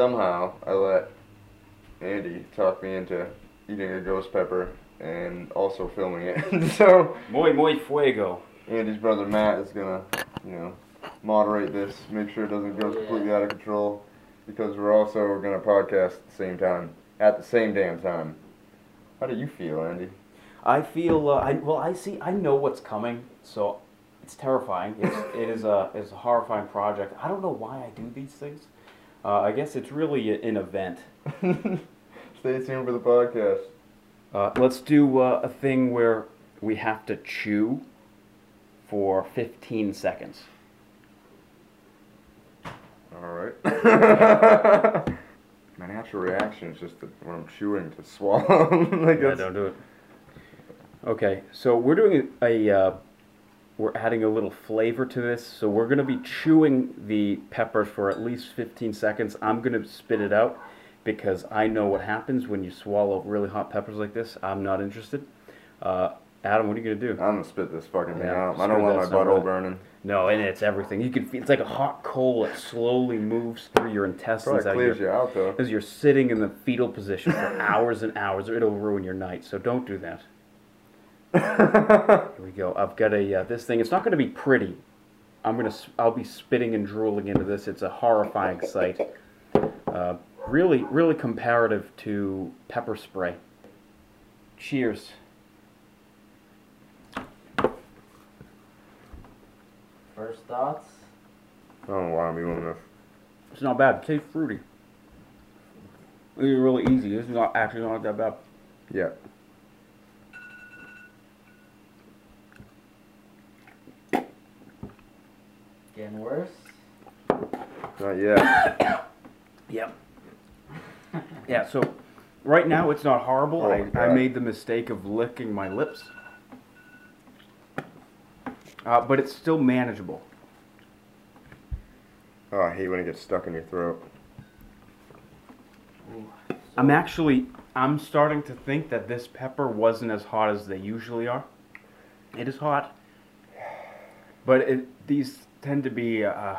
somehow I let Andy talk me into eating a ghost pepper and also filming it. so Muy muy fuego. Andy's brother Matt is gonna, you know, moderate this, make sure it doesn't go completely out of control, because we're also gonna podcast at the same time, at the same damn time. How do you feel, Andy? I feel uh, I well I see I know what's coming, so it's terrifying. It's, it is a it's a horrifying project. I don't know why I do these things. Uh, I guess it's really an event. Stay tuned for the podcast. Uh, let's do uh, a thing where we have to chew for 15 seconds. All right. My natural reaction is just to, when I'm chewing to swallow. like Yeah, don't do it. Okay, so we're doing a, uh, we're adding a little flavor to this. So we're gonna be chewing the peppers for at least 15 seconds. I'm gonna spit it out because I know what happens when you swallow really hot peppers like this. I'm not interested. Uh, Adam, what are you gonna do? I'm gonna spit this fucking thing Yeah, out. I don't want my butthole a- burning. No, and it's everything. You can feel it's like a hot coal that slowly moves through your intestines Probably out your, you out though. because you're sitting in the fetal position for hours and hours. or It'll ruin your night. So don't do that. Here we go. I've got a uh, this thing. It's not going to be pretty. I'm gonna. I'll be spitting and drooling into this. It's a horrifying sight. Uh, really, really comparative to pepper spray. Cheers. First thoughts? I don't want to be one of It's not bad. It tastes fruity. It's really easy. It's not actually not that bad. Yeah. Getting worse? Not yet. Yep. yeah, so right now it's not horrible. Oh, I, I made the mistake of licking my lips. Uh, but it's still manageable. Oh, I hate when it gets stuck in your throat. Ooh. I'm actually I'm starting to think that this pepper wasn't as hot as they usually are. It is hot, but it, these tend to be uh,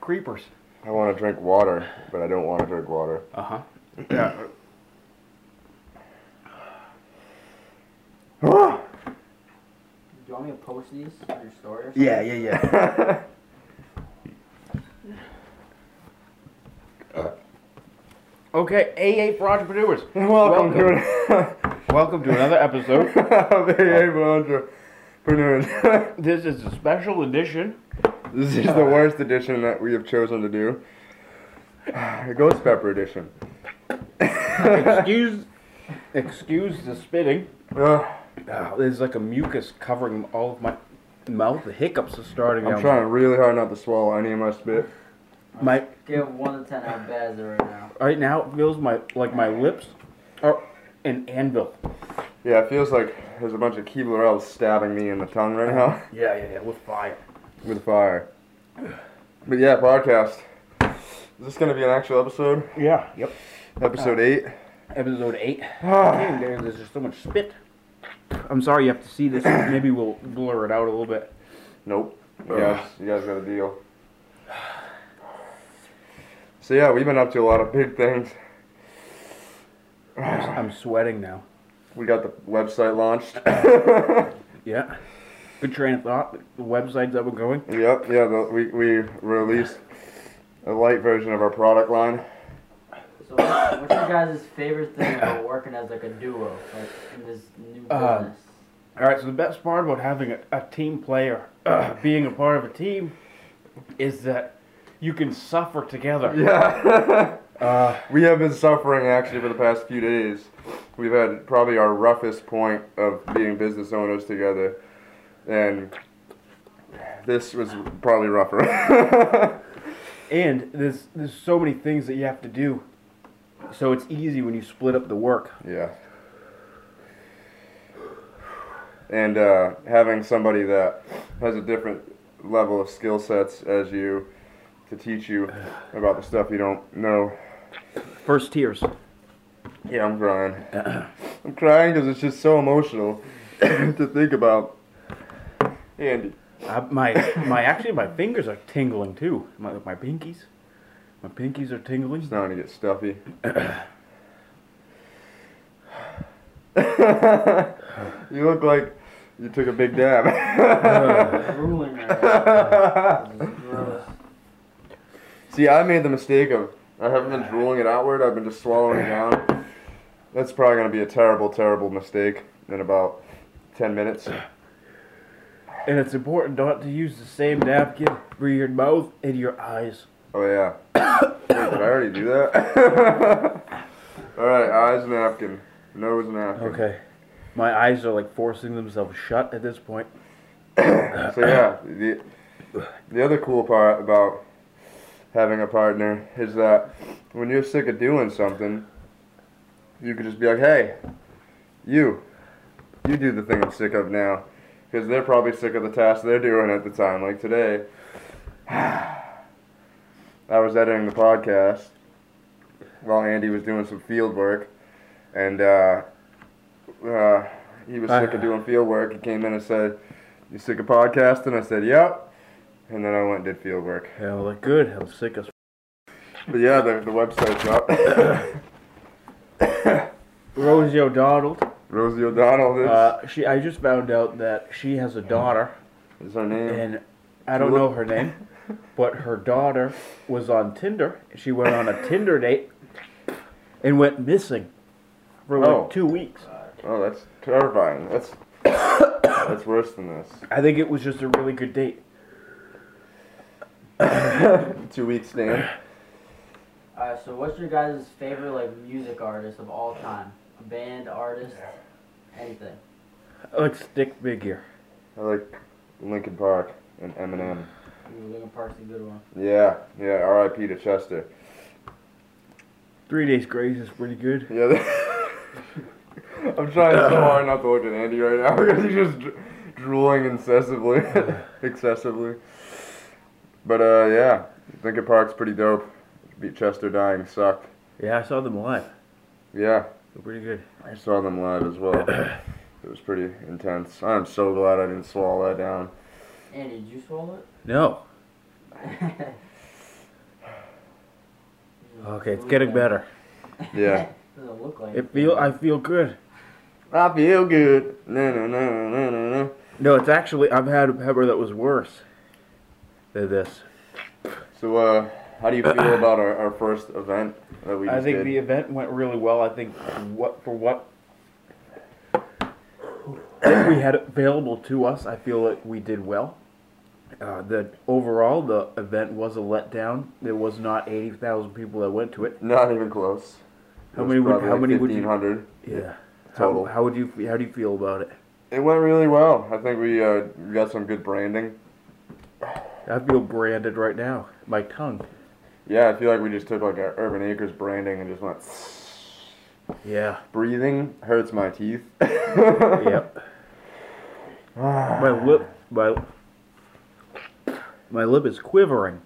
creepers. I want to drink water, but I don't want to drink water. Uh huh. Yeah. yeah, Do you want me to post these on your story or something? yeah, yeah. Yeah. Okay, AA for entrepreneurs. Welcome, to it. Welcome to another episode. Very entrepreneurs. This is a special edition. This is the worst edition that we have chosen to do. A ghost pepper edition. Excuse, excuse the spitting. Ugh, Ah, there's like a mucus covering all of my mouth. The hiccups are starting. I'm now. trying really hard not to swallow any of my spit. My Give 1 to 10 how bad is it right now? right now it feels my like my lips are an anvil. Yeah, it feels like there's a bunch of Keebler elves stabbing me in the tongue right now Yeah, yeah, yeah, with fire. with fire. But yeah, podcast. Is this gonna be an actual episode? Yeah. Yep. Episode eight. Episode eight. Ah. Damn, there- there's just so much spit. I'm sorry you have to see this. Maybe we'll blur it out a little bit. Nope. You guys, you guys got a deal. So yeah, we've been up to a lot of big things. I'm, I'm sweating now. We got the website launched. Yeah. Good train of thought. The websites that we're going. Yep, yeah, the, we, we released a light version of our product line. So, what's your guys' favorite thing about working as like a duo, like in this new Uh, business? All right. So the best part about having a, a team player, uh, being a part of a team, is that you can suffer together. Yeah. Uh, we have been suffering actually for the past few days. We've had probably our roughest point of being business owners together. And this was probably rougher. and there's there's so many things that you have to do. So it's easy when you split up the work. yeah. And uh, having somebody that has a different level of skill sets as you to teach you about the stuff you don't know. First tears. Yeah, I'm crying. I'm crying because it's just so emotional to think about. Andy. Uh, my my actually my fingers are tingling too. My my pinkies. My pinkies are tingling. It's starting to get stuffy. you look like you took a big dab. Drooling right now. This is gross. See, I made the mistake of I haven't been drooling it outward. I've been just swallowing it down. That's probably gonna be a terrible, terrible mistake in about ten minutes. And it's important not to use the same napkin for your mouth and your eyes. Oh yeah. Wait, did I already do that? All right, eyes napkin, nose napkin. Okay. My eyes are like forcing themselves shut at this point. So yeah, the the other cool part about having a partner is that when you're sick of doing something, you could just be like, "Hey, you, you do the thing I'm sick of now," because they're probably sick of the task they're doing at the time. Like today, I was editing the podcast while Andy was doing some field work, and uh, uh, he was sick of doing field work. He came in and said, "You sick of podcasting?" I said, "Yep." And then I went and did field work. Hell, look good. I'm sick as. But yeah, the, the website's up. Rosie O'Donnell. Rosie O'Donnell is, Uh, she. I just found out that she has a daughter, is her name. and I don't know her name, but her daughter was on Tinder. She went on a Tinder date and went missing for like Oh. two weeks. Oh, that's terrifying. That's that's worse than this. I think it was just a really good date. Two weeks stand. Alright, so what's your guys' favorite like music artist of all time? A band, artist, anything. I like stick figure. I like Linkin Park and Eminem. Ooh, Linkin Park's a good one. Yeah, yeah. R.I.P. to Chester. Three Days Grace is pretty good. Yeah. I'm trying so hard not to look at Andy right now because he's just dr- drooling incessantly, excessively. But uh, yeah, Linkin Park's pretty dope. Beat Chester dying sucked. Yeah, I saw them live. Yeah, They're pretty good. I saw them live as well. It was pretty intense. I'm so glad I didn't swallow that down. Andy, did you swallow it? No. Okay, it's getting better. Yeah. Doesn't like It feel I feel good. I feel good. No, no, no, no, no, no. No, it's actually I've had a pepper that was worse than this. So, uh, how do you feel about our, our first event that we just I think did? the event went really well. I think what for what what we had available to us, I feel like we did well. Uh, the overall the event was a letdown. There was not eighty thousand people that went to it. Not even close. How many would- how many would you- 1500. Yeah. Total. How, how would you how do you feel about it? It went really well. I think we uh, we got some good branding. I feel branded right now. My tongue. Yeah, I feel like we just took like our Urban Acres branding and just went. Yeah. Breathing hurts my teeth. Yep. My lip my my lip is quivering.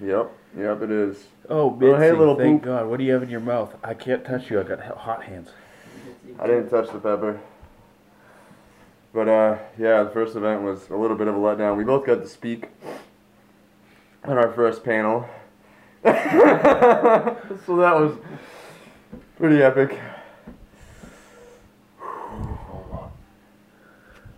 Yep, yep, it is. Oh, Mitzi, oh, hey, little thank poop. God. What do you have in your mouth? I can't touch you. I got hot hands. I didn't touch the pepper. But uh, yeah, the first event was a little bit of a letdown. We both got to speak on our first panel, so that was pretty epic.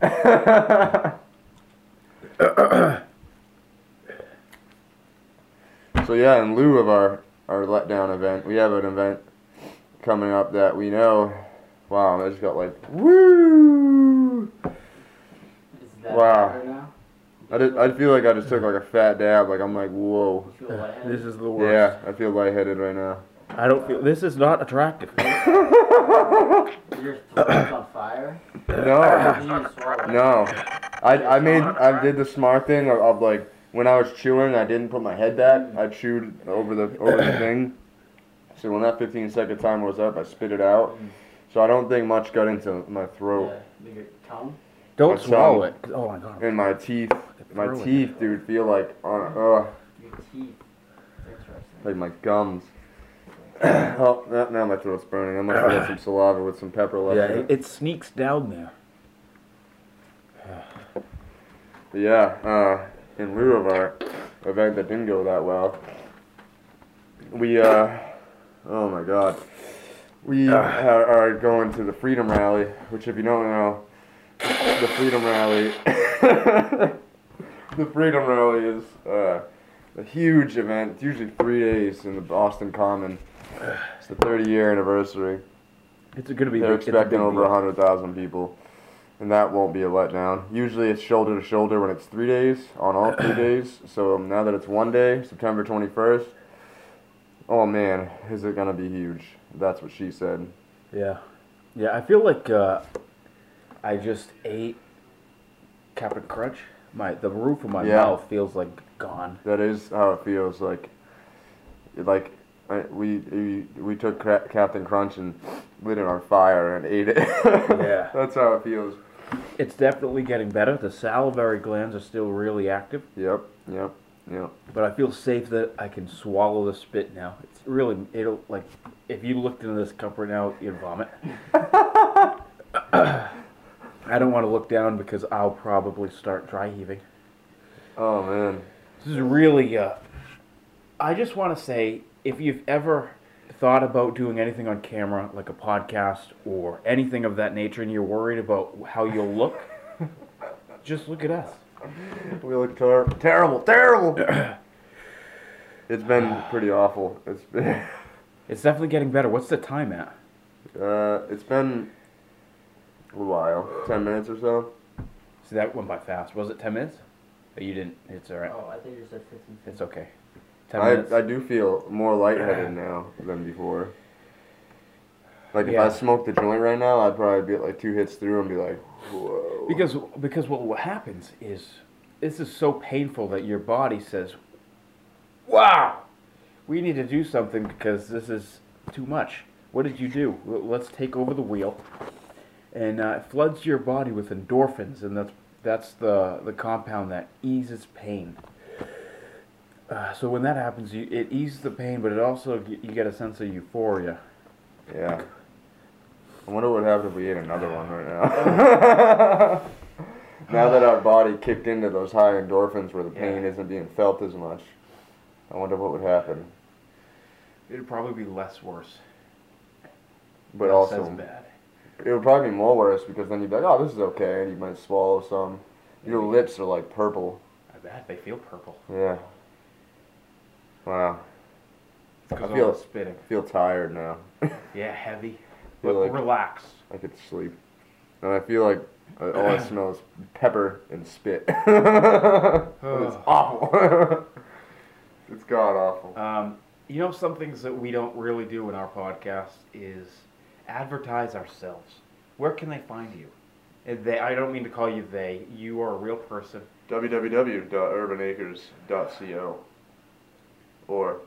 so yeah, in lieu of our our letdown event, we have an event coming up that we know. Wow, I just got like woo. Is that Wow. better now? I just, I feel like I just took like a fat dab. Like I'm like whoa. You feel lightheaded? This is the worst. Yeah, I feel lightheaded right now. I don't feel. This is not attractive. Your throat's on fire? No, You need to swallow it. no. I I made I did the smart thing of, of like when I was chewing, I didn't put my head back. I chewed over the over the thing. So when that 15 second timer was up, I spit it out. Mm. So I don't think much got into my throat Yeah, with your tongue. Don't My swallow tongue. it. Oh my God. and my teeth. My Throw it. teeth, dude, feel like on uh Your teeth. Like my gums. oh, now, now my throat's burning. I must have got some saliva with some pepper left. Yeah, in it, it. it sneaks down there. Yeah, uh, in lieu of our event that didn't go that well, we uh, oh my God, we are, are going to the Freedom Rally, which if you don't know, the Freedom Rally, the Freedom Rally is uh, a huge event. It's usually three days in the Boston Common. It's the 30 year anniversary. It's going to be. They're big- expecting over 100,000 people, and that won't be a letdown. Usually it's shoulder to shoulder when it's three days, on all three days. So now that it's one day, September 21st, oh man, is it going to be huge. That's what she said. Yeah, yeah. I feel like uh, I just ate Captain Crunch. My the roof of my Yeah. mouth feels like gone. That is how it feels like. Like I, we, we we took Cra- Captain Crunch and lit it on fire and ate it. Yeah. That's how it feels. It's definitely getting better. The salivary glands are still really active, Yep. Yep. Yep. but I feel safe that I can swallow the spit now. It's really it'll like if you looked into this cup right now, you'd vomit. I don't want to look down because I'll probably start dry heaving. Oh man. This is really, uh, I just want to say if you've ever thought about doing anything on camera, like a podcast or anything of that nature, and you're worried about how you'll look, just look at us. We look ter- terrible, terrible. it's been pretty awful. It's been, It's definitely getting better. What's the time at? uh, it's been a while, ten minutes or so. See, that went by fast. Was it 10 minutes? Oh, you didn't. It's all right. Oh, I think you said 15. It's okay. 10 minutes. I, I do feel more lightheaded now than before. Like if Yeah. I smoked the joint right now, I'd probably be like two hits through and be like, whoa. Because because what what happens is this is so painful that your body says, "Wow, we need to do something because this is too much." What did you do? Let's take over the wheel, and uh, it floods your body with endorphins, and that's that's the the compound that eases pain. Uh, so when that happens, you, it eases the pain, but it also you get a sense of euphoria. yeah. I wonder what would happen if we ate another one right now. now that our body kicked into those high endorphins where the pain Yeah. isn't being felt as much, I wonder what would happen. It'd probably be less worse. But also, as bad. It would probably be more worse because then you'd be like, oh, this is okay, and you might swallow some. Your Maybe. lips are like purple. I bet they feel purple. Yeah. Wow. I feel- spitting. I feel tired now. Yeah, heavy. But like- relax. I could sleep. And I feel like uh, all I smell is pepper and spit. it's awful. it's god awful. Um, you know, some things that we don't really do in our podcast is advertise ourselves. Where can they find you? They, I don't mean to call you they. You are a real person. www.urbanacres.co or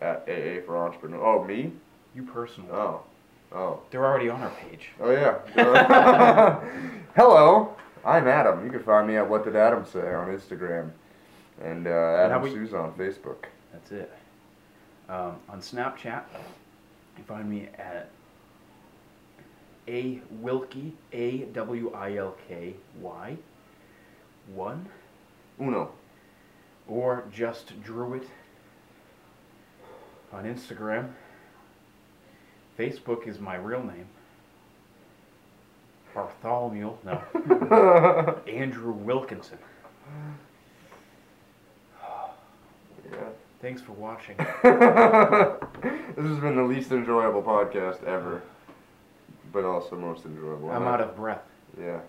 at AA for Entrepreneur. Oh, me? You personally. Oh. Oh. They're already on our page. Oh, yeah. Hello, I'm Adam. You can find me at What Did Adam Say on Instagram. And uh, Adam we- Souza on Facebook. That's it. Um, on Snapchat, you find me at a Wilkie A W I L K Y one Uno. or just Druid on Instagram. Facebook is my real name. Bartholomew, no, Andrew Wilkinson. Yeah. Thanks for watching. this has been the least enjoyable podcast ever, but also most enjoyable. I'm out of breath. Yeah.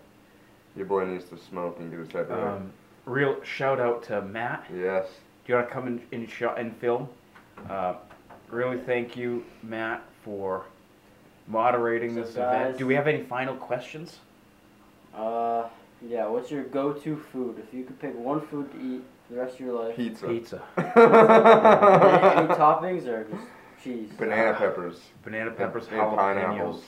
Your boy needs to smoke and get his head right. Um, real shout out to Matt. yes. Do you want to come in, in shot and film? Uh, really thank you, Matt, for moderating So this guys- event. Do we have any final questions? Uh, yeah, what's your go-to food? If you could pick one food to eat for the rest of your life, Pizza. Pizza. any, any toppings or just cheese? Banana peppers. Banana peppers, and, and pineapples.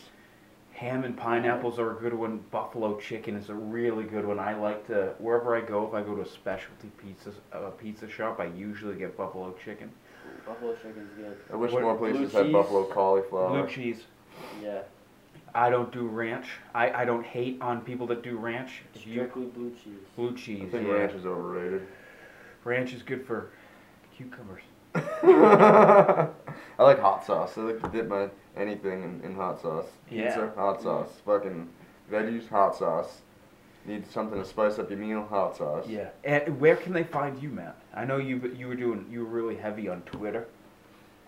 Jalapenos. Ham and pineapples are a good one. Buffalo chicken is a really good one. I like to wherever I go. If I go to a specialty pizza uh, pizza shop, I usually get buffalo chicken. Buffalo chicken's good. I wish What- more blue places had cheese? buffalo cauliflower. Blue cheese. Yeah, I don't do ranch. I, I don't hate on people that do ranch. You, strictly blue cheese. blue cheese. I cheese. think yeah. ranch is overrated. Ranch is good for cucumbers. I like hot sauce. I like to dip my anything in, in hot sauce. Yeah. Pizza, hot sauce. Fucking veggies, hot sauce. Need something to spice up your meal, hot sauce. Yeah. And where can they find you, Matt? I know you you were doing you were really heavy on Twitter.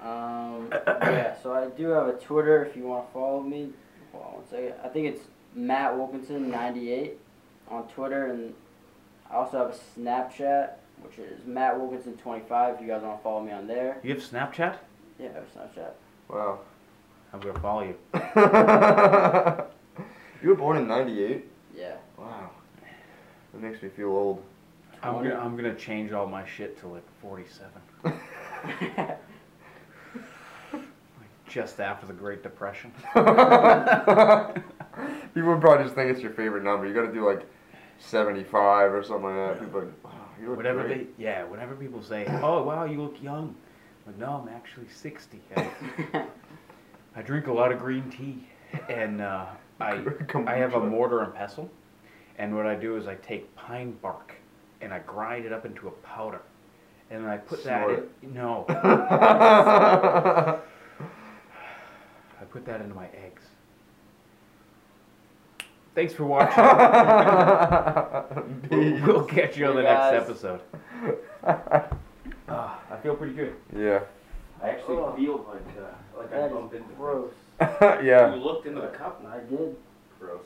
Um, yeah, so I do have a Twitter if you want to follow me. Hold on one second. I think it's Matt Wilkinson ninety eight on Twitter, and I also have a Snapchat, which is Matt Wilkinson twenty five. If you guys want to follow me on there, You have Snapchat? yeah, I have Snapchat. Wow. I'm gonna follow you. you were born in '98. Yeah. Wow. That makes me feel old. I'm gonna I'm gonna change all my shit to like 47, just after the Great Depression. People would probably just think it's your favorite number. You got to do like 75 or something like that. People, are like, wow, you look Whenever great. they yeah, whenever people say, "Oh wow, you look young," I'm like, no, I'm actually 60. I, drink a lot of green tea, and uh, I I have a mortar and pestle, and what I do is I take pine bark and I grind it up into a powder, and then I put Snort that in, no, I put that into my eggs. Thanks for watching. we'll, we'll catch you on the next episode. Ah, I feel pretty good. yeah. I actually oh. feel like uh, like that I bumped into. Gross. yeah. You looked into the cup. I did. Gross.